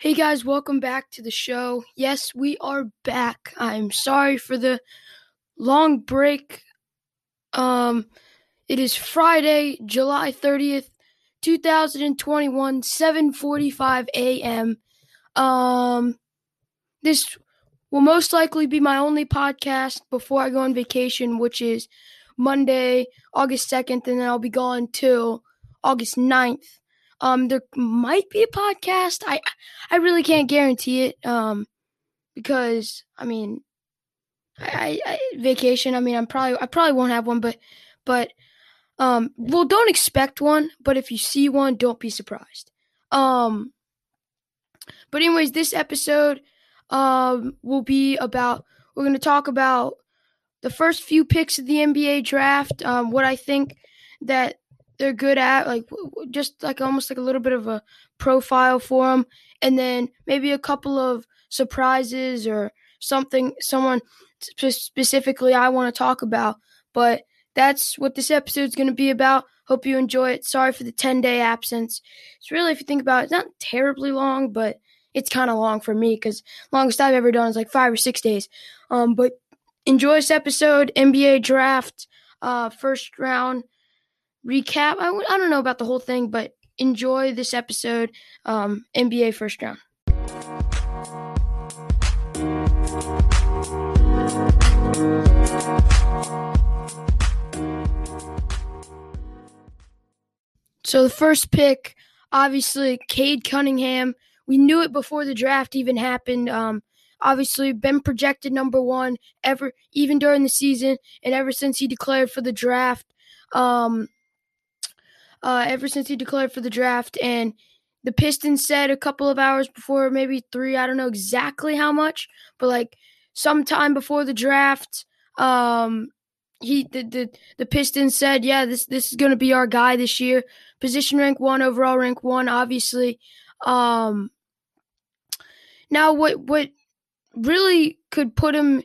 Hey guys, welcome back to the show. Yes, we are back. I'm sorry for the long break. Um it is Friday, July 30th, 2021, 7:45 a.m. Um this will most likely be my only podcast before I go on vacation, which is Monday, August 2nd, and then I'll be gone till August 9th. Um, there might be a podcast. I I really can't guarantee it. Um, because I mean, I, I vacation. I mean, I'm probably I probably won't have one, but but um, well, don't expect one. But if you see one, don't be surprised. Um, but anyways, this episode um will be about we're going to talk about the first few picks of the NBA draft. Um, what I think that they're good at, like just like almost like a little bit of a profile for them, and then maybe a couple of surprises or something someone specifically I want to talk about. But that's what this episode is going to be about. Hope you enjoy it. Sorry for the 10 day absence. It's really, if you think about it, it's not terribly long, but it's kind of long for me because longest I've ever done is like five or six days. Um, but enjoy this episode, NBA draft, uh, first round recap. I, I don't know about the whole thing, but enjoy this episode, um, NBA first round. So the first pick, obviously, Cade Cunningham. We knew it before the draft even happened. Um, obviously, been projected number one ever, even during the season, and ever since he declared for the draft. Um, uh, ever since he declared for the draft. And the Pistons said a couple of hours before, maybe three, I don't know exactly how much, but like sometime before the draft, um, he the, the the Pistons said, yeah, this this is going to be our guy this year. Position rank one, overall rank one, obviously. Um, now, what what really could put him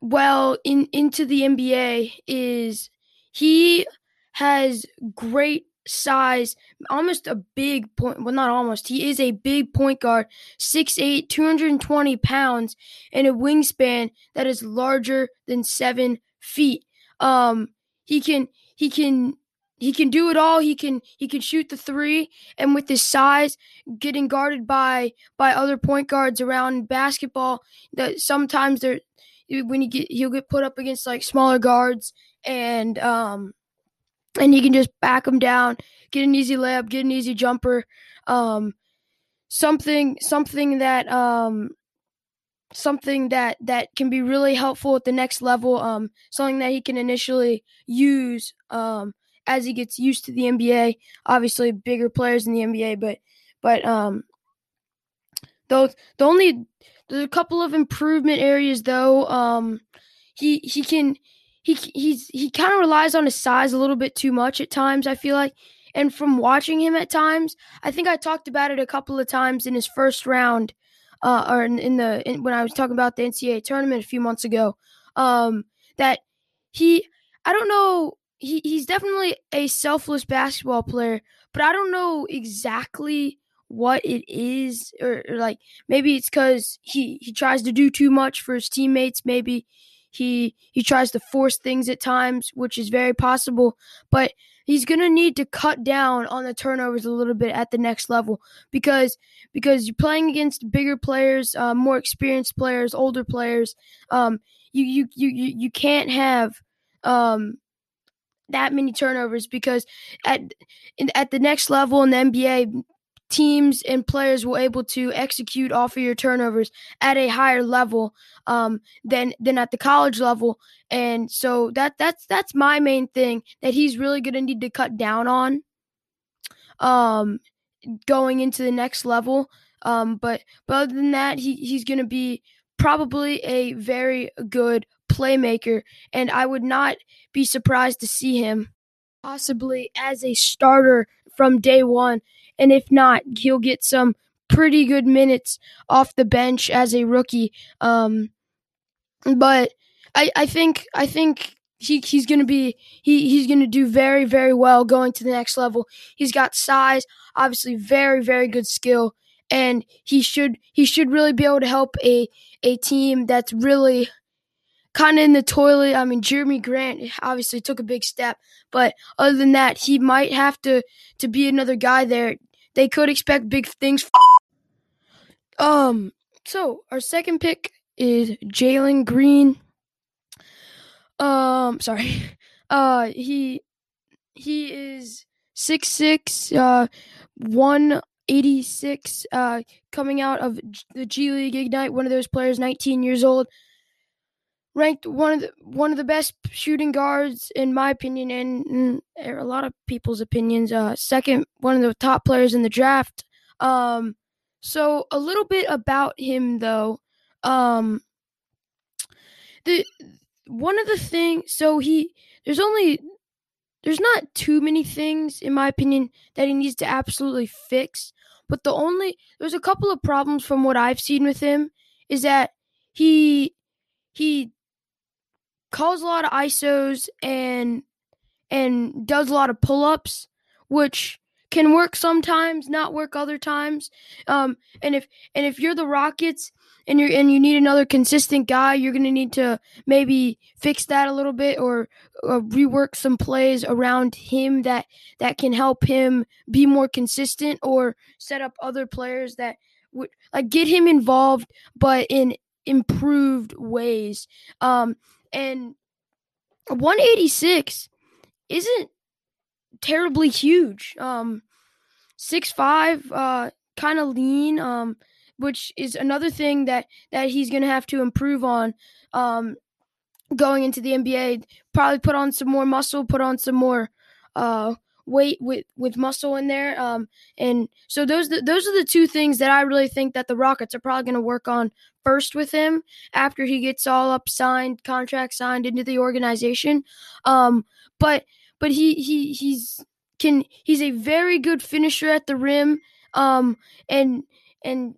well in into the NBA is he has great size, almost a big point. Well, not almost. He is a big point guard, 6'8, 220 pounds, and a wingspan that is larger than seven feet. Um, he can he can he can do it all. He can he can shoot the three, and with his size, getting guarded by by other point guards around basketball, that sometimes they're when he get he'll get put up against like smaller guards and um and he can just back them down, get an easy layup, get an easy jumper. Um, something something that um, something that that can be really helpful at the next level. Um, something that he can initially use um, as he gets used to the NBA. Obviously, bigger players in the NBA, but but um, those the only there's a couple of improvement areas though. Um, he he can he he's he kind of relies on his size a little bit too much at times. I feel like, and from watching him at times, I think I talked about it a couple of times in his first round, uh, or in, in the in, when I was talking about the NCAA tournament a few months ago. Um, that he, I don't know, he he's definitely a selfless basketball player, but I don't know exactly what it is or, or like maybe it's because he he tries to do too much for his teammates maybe he he tries to force things at times, which is very possible, but he's going to need to cut down on the turnovers a little bit at the next level because because you're playing against bigger players, uh, more experienced players, older players. Um, you you you you you can't have um that many turnovers because at at the next level in the NBA, teams and players will be able to execute off of your turnovers at a higher level um, than than at the college level. And so that that's that's my main thing that he's really going to need to cut down on um, going into the next level. Um, but but other than that, he, he's going to be probably a very good playmaker, and I would not be surprised to see him possibly as a starter from day one and if not, he'll get some pretty good minutes off the bench as a rookie. Um, but I, I think I think he, he's gonna be he, he's gonna do very very well going to the next level. He's got size, obviously very very good skill, and he should he should really be able to help a a team that's really kind of in the toilet. I mean, Jerami Grant obviously took a big step, but other than that, he might have to to be another guy there. They could expect big things. Um, so our second pick is Jalen Green. Um, sorry. Uh, he he is six six, uh, one eighty six. Uh, coming out of the G League Ignite, one of those players, nineteen years old ranked one of the one of the best shooting guards in my opinion and, and a lot of people's opinions uh second one of the top players in the draft. Um so a little bit about him though. Um the one of the things so he there's only there's not too many things in my opinion that he needs to absolutely fix but the only there's a couple of problems from what I've seen with him is that he he calls a lot of ISOs and and does a lot of pull ups, which can work sometimes, not work other times. Um, and if and if you're the Rockets and you're and you need another consistent guy, you're gonna need to maybe fix that a little bit or, or rework some plays around him that that can help him be more consistent or set up other players that would like get him involved, but in improved ways. Um, and 186 isn't terribly huge. Um, six five, uh, kind of lean. Um, which is another thing that that he's gonna have to improve on. Um, going into the NBA, probably put on some more muscle, put on some more uh weight with with muscle in there. Um, and so those those are the two things that I really think that the Rockets are probably going to work on first with him after he gets all up signed, contract signed into the organization. Um, but but he he he's can he's a very good finisher at the rim. Um, and and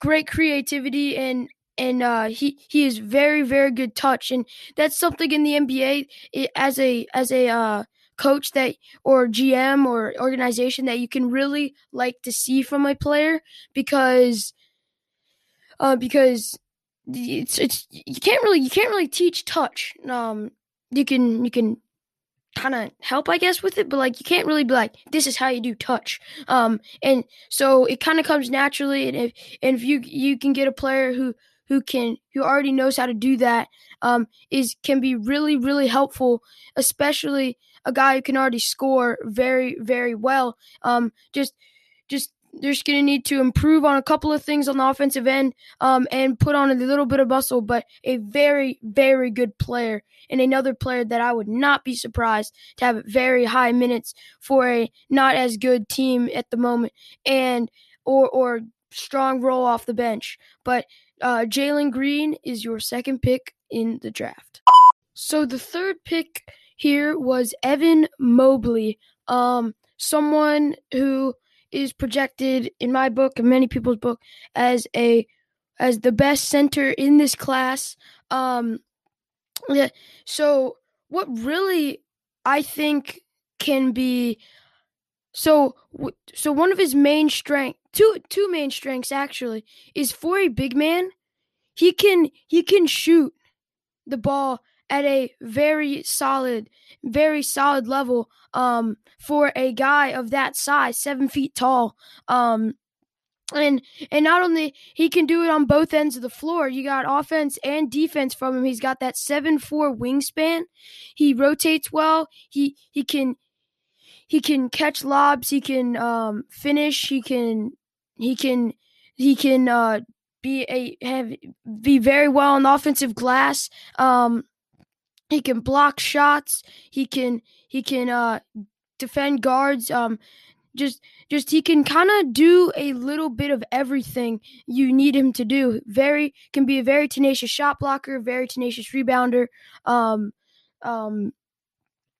great creativity and and uh, he he is very very good touch and that's something in the NBA as a as a uh, coach that or GM or organization that you can really like to see from a player because uh, because it's it's you can't really you can't really teach touch. Um, you can you can kind of help I guess with it, but like you can't really be like this is how you do touch. Um, and so it kind of comes naturally, and if and if you you can get a player who who can who already knows how to do that um, is can be really really helpful, especially a guy who can already score very very well. Um, just just they're just going to need to improve on a couple of things on the offensive end um, and put on a little bit of muscle, but a very, very good player and another player that I would not be surprised to have very high minutes for a not as good team at the moment and or or strong roll off the bench. But uh, Jalen Green is your second pick in the draft. So the third pick here was Evan Mobley, um, someone who is projected in my book and many people's book as a as the best center in this class. Um, yeah. So what really I think can be so so one of his main strength two two main strengths actually is for a big man he can he can shoot the ball at a very solid very solid level um for a guy of that size seven feet tall um and and not only he can do it on both ends of the floor you got offense and defense from him. He's got that seven four wingspan. He rotates well. He he can he can catch lobs. He can um finish. He can he can he can uh be a have be very well on offensive glass um he can block shots he can he can uh defend guards um just just he can kind of do a little bit of everything you need him to do. Very can be a very tenacious shot blocker, very tenacious rebounder, um, um,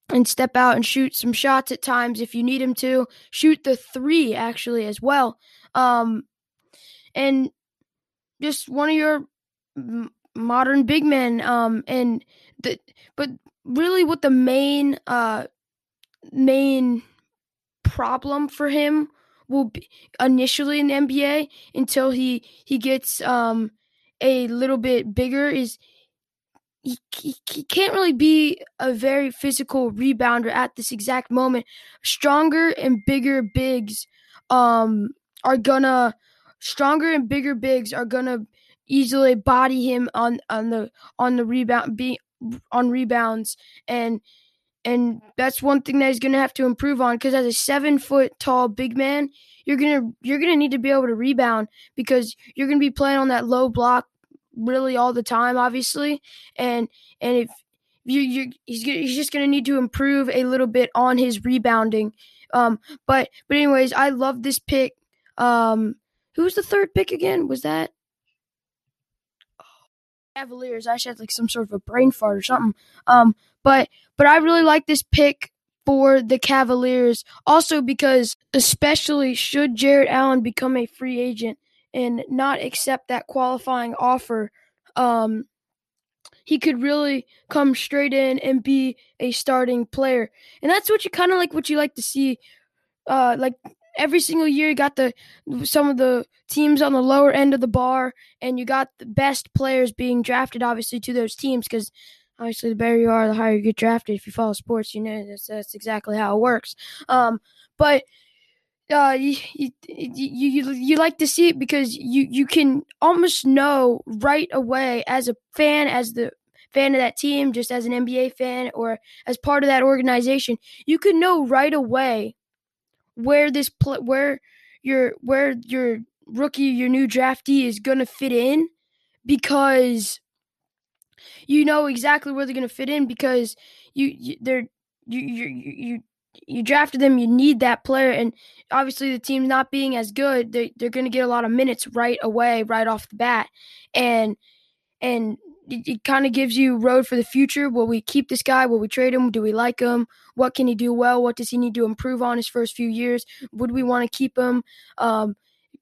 and step out and shoot some shots at times if you need him to. Shoot the three actually as well, um, and just one of your modern big men. Um, and the but really what the main uh main problem for him will be initially in the NBA until he he gets um a little bit bigger is he, he, he can't really be a very physical rebounder at this exact moment. Stronger and bigger bigs um are gonna stronger and bigger bigs are gonna easily body him on on the on the rebound be on rebounds and and that's one thing that he's going to have to improve on because as a seven foot tall big man you're gonna you're gonna need to be able to rebound because you're gonna be playing on that low block really all the time obviously and and if you you he's he's just gonna need to improve a little bit on his rebounding. Um but but anyways i love this pick. Um who was the third pick again? Was that Cavaliers. I should have like some sort of a brain fart or something. Um, but but I really like this pick for the Cavaliers. Also because especially should Jarrett Allen become a free agent and not accept that qualifying offer, um, he could really come straight in and be a starting player. And that's what you kind of like what you like to see uh like every single year you got the some of the teams on the lower end of the bar and you got the best players being drafted obviously to those teams because obviously the better you are the higher you get drafted. If you follow sports you know that's, that's exactly how it works. Um, but uh, you, you, you, you like to see it because you, you can almost know right away as a fan, as the fan of that team, just as an NBA fan or as part of that organization, you can know right away where this pl- where your where your rookie, your new draftee is gonna fit in because you know exactly where they're gonna fit in because you, you they're you you you you drafted them, you need that player, and obviously the team's not being as good, they they're gonna get a lot of minutes right away, right off the bat, and and it, it kind of gives you road for the future. Will we keep this guy? Will we trade him? Do we like him? What can he do well? What does he need to improve on his first few years? Would we want to keep him? Um,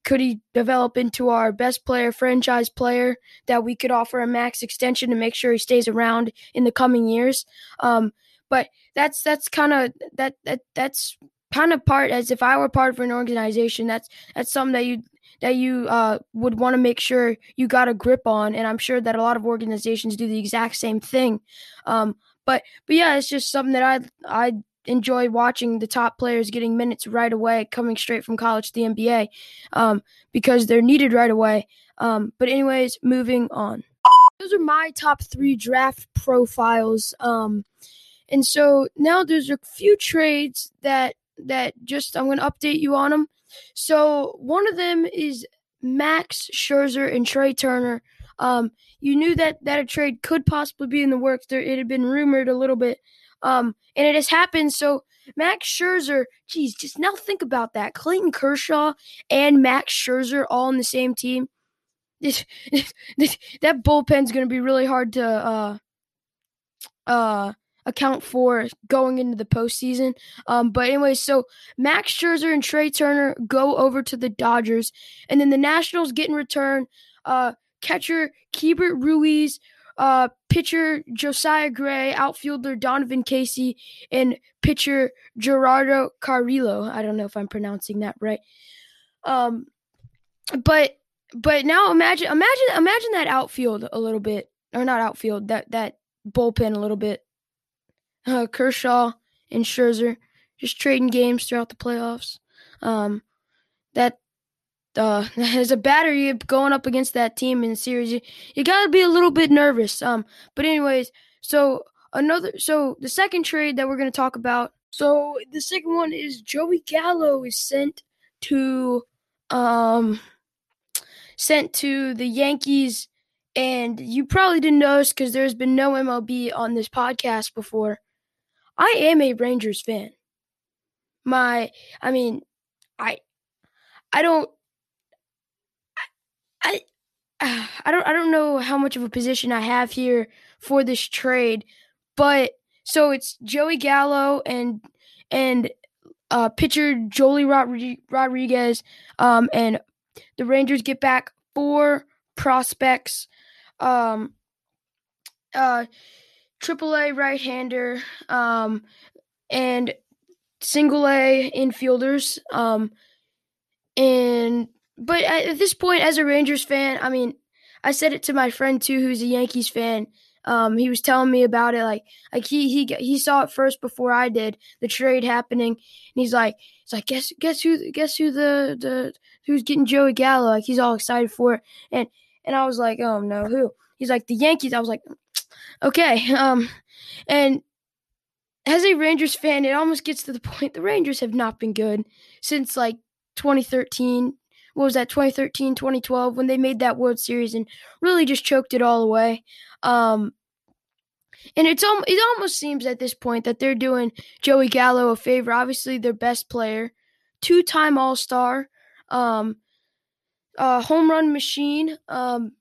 could he develop into our best player, franchise player that we could offer a max extension to make sure he stays around in the coming years? Um, but that's that's kind of that that that's kind of part as if I were part of an organization. That's that's something that you that you uh, would want to make sure you got a grip on. And I'm sure that a lot of organizations do the exact same thing. Um, but but yeah, it's just something that I I enjoy watching the top players getting minutes right away, coming straight from college to the NBA, um, because they're needed right away. Um, but anyways, moving on. Those are my top three draft profiles. Um, and so now there's a few trades that that just I'm going to update you on them. So one of them is Max Scherzer and Trea Turner. Um, you knew that that a trade could possibly be in the works. There, it had been rumored a little bit, um, and it has happened. So Max Scherzer, geez, just now think about that: Clayton Kershaw and Max Scherzer all on the same team. This, this that bullpen's going to be really hard to uh, uh, account for going into the postseason. Um, but anyway, so Max Scherzer and Trea Turner go over to the Dodgers, and then the Nationals get in return uh, catcher Keibert Ruiz, uh, pitcher Josiah Gray, outfielder Donovan Casey, and pitcher Gerardo Carrillo. I don't know if I'm pronouncing that right. Um, but but now imagine imagine imagine that outfield a little bit, or not outfield that that bullpen a little bit uh, Kershaw and Scherzer just trading games throughout the playoffs. Um, that uh, as a battery going up against that team in the series, you, you got to be a little bit nervous. Um, but anyways, so another, so the second trade that we're going to talk about. So the second one is Joey Gallo is sent to, um, sent to the Yankees, and you probably didn't notice because there's been no MLB on this podcast before. I am a Rangers fan. My, I mean, I, I don't, I, I, don't, I don't know how much of a position I have here for this trade, but so it's Joey Gallo and and uh, pitcher Joely Rodriguez, um, and the Rangers get back four prospects. Um, uh, AAA right hander, um, and single A infielders. Um, and but at this point, as a Rangers fan, I mean, I said it to my friend too, who's a Yankees fan. Um, he was telling me about it, like like he he he saw it first before I did, the trade happening, and he's like he's like guess guess who guess who the the who's getting Joey Gallo? Like he's all excited for it, and and I was like, oh no, who? He's like the Yankees. I was like, okay, um, and as a Rangers fan, it almost gets to the point the Rangers have not been good since like 2013. What was that, 2013, 2012, when they made that World Series and really just choked it all away. Um, and it's it almost seems at this point that they're doing Joey Gallo a favor. Obviously, their best player, two time All Star, um, uh, home run machine, um,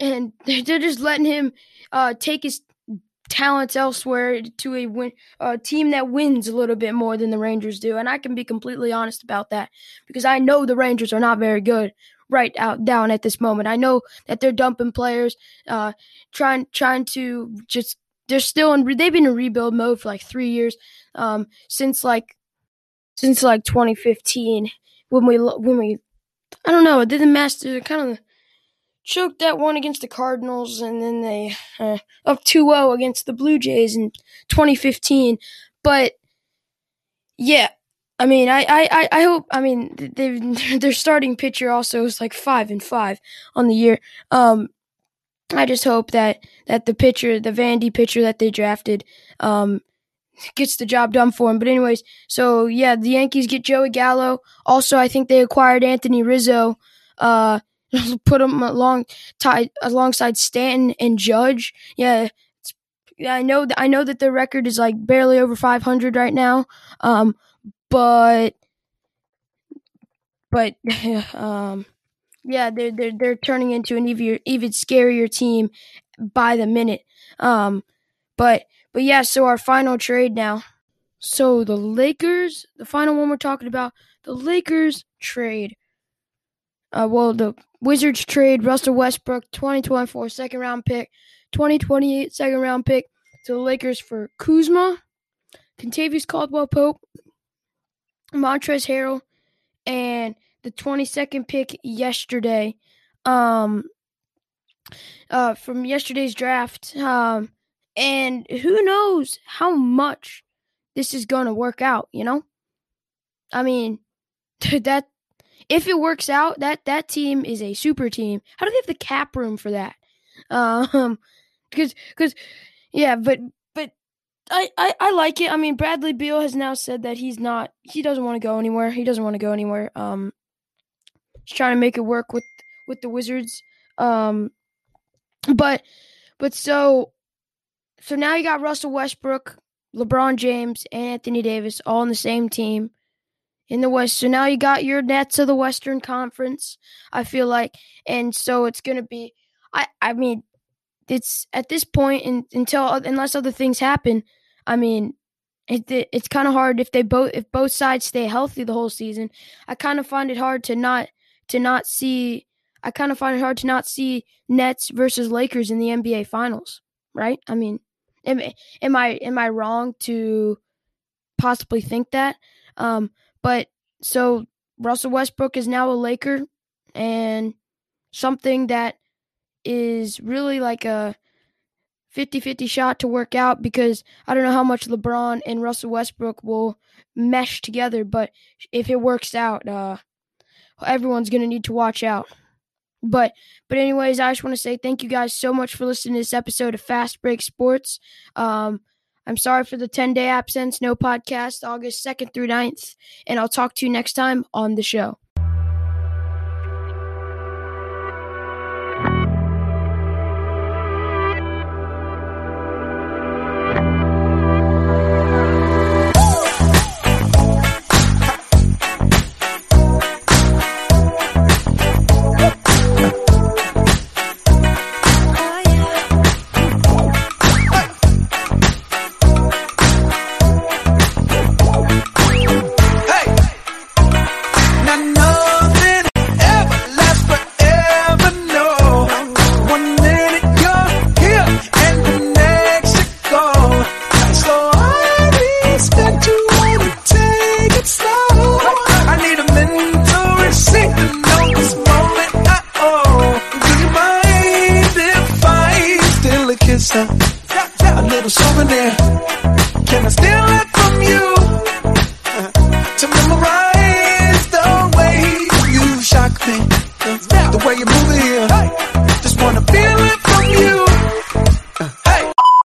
and they're just letting him uh, take his talents elsewhere to a win, a team that wins a little bit more than the Rangers do. And I can be completely honest about that because I know the Rangers are not very good right out down at this moment. I know that they're dumping players, uh, trying trying to just they're still in they've been in rebuild mode for like three years, um, since like since like 2015 when we when we I don't know did the Masters kind of choked that one against the Cardinals, and then they uh, up 2-0 against the Blue Jays in 2015. But yeah, I mean, I, I, I hope. I mean, they their starting pitcher also is like five and five on the year. Um, I just hope that that the pitcher, the Vandy pitcher that they drafted, um, gets the job done for him. But anyways, so yeah, the Yankees get Joey Gallo. Also, I think they acquired Anthony Rizzo. Uh, put him along tied alongside Stanton and Judge. Yeah, I know that I know that their record is like barely over 500 right now. Um, but but um, yeah, they're they're they're turning into an even even scarier team by the minute. Um, but but yeah, so our final trade now. So the Lakers, the final one we're talking about, the Lakers trade. Uh, well, the Wizards trade Russell Westbrook 2024 second round pick, 2028 second round pick to the Lakers for Kuzma, Kentavious Caldwell Pope, Montrezl Harrell, and the 22nd pick yesterday um, uh, from yesterday's draft. Um, and who knows how much this is going to work out, you know? I mean, that if it works out, that that team is a super team. How do they have the cap room for that? Um, because because yeah, but but I, I I like it. I mean, Bradley Beal has now said that he's not he doesn't want to go anywhere. He doesn't want to go anywhere. Um, he's trying to make it work with with the Wizards. Um, but but so so now you got Russell Westbrook, LeBron James, and Anthony Davis all in the same team in the West. So now you got your Nets of the Western Conference. I feel like, and so it's gonna be. I I mean, it's at this point in, until unless other things happen. I mean, it, it it's kind of hard if they both if both sides stay healthy the whole season. I kind of find it hard to not to not see. I kind of find it hard to not see Nets versus Lakers in the NBA Finals. Right? I mean, am, am I am I wrong to possibly think that? Um, but so Russell Westbrook is now a Laker and something that is really like a 50-50 shot to work out because I don't know how much LeBron and Russell Westbrook will mesh together, but if it works out, uh, everyone's going to need to watch out. But but anyways, I just want to say thank you guys so much for listening to this episode of Fast Break Sports. Um, I'm sorry for the 10 day absence, no podcast. August 2nd through 9th, and I'll talk to you next time on the show.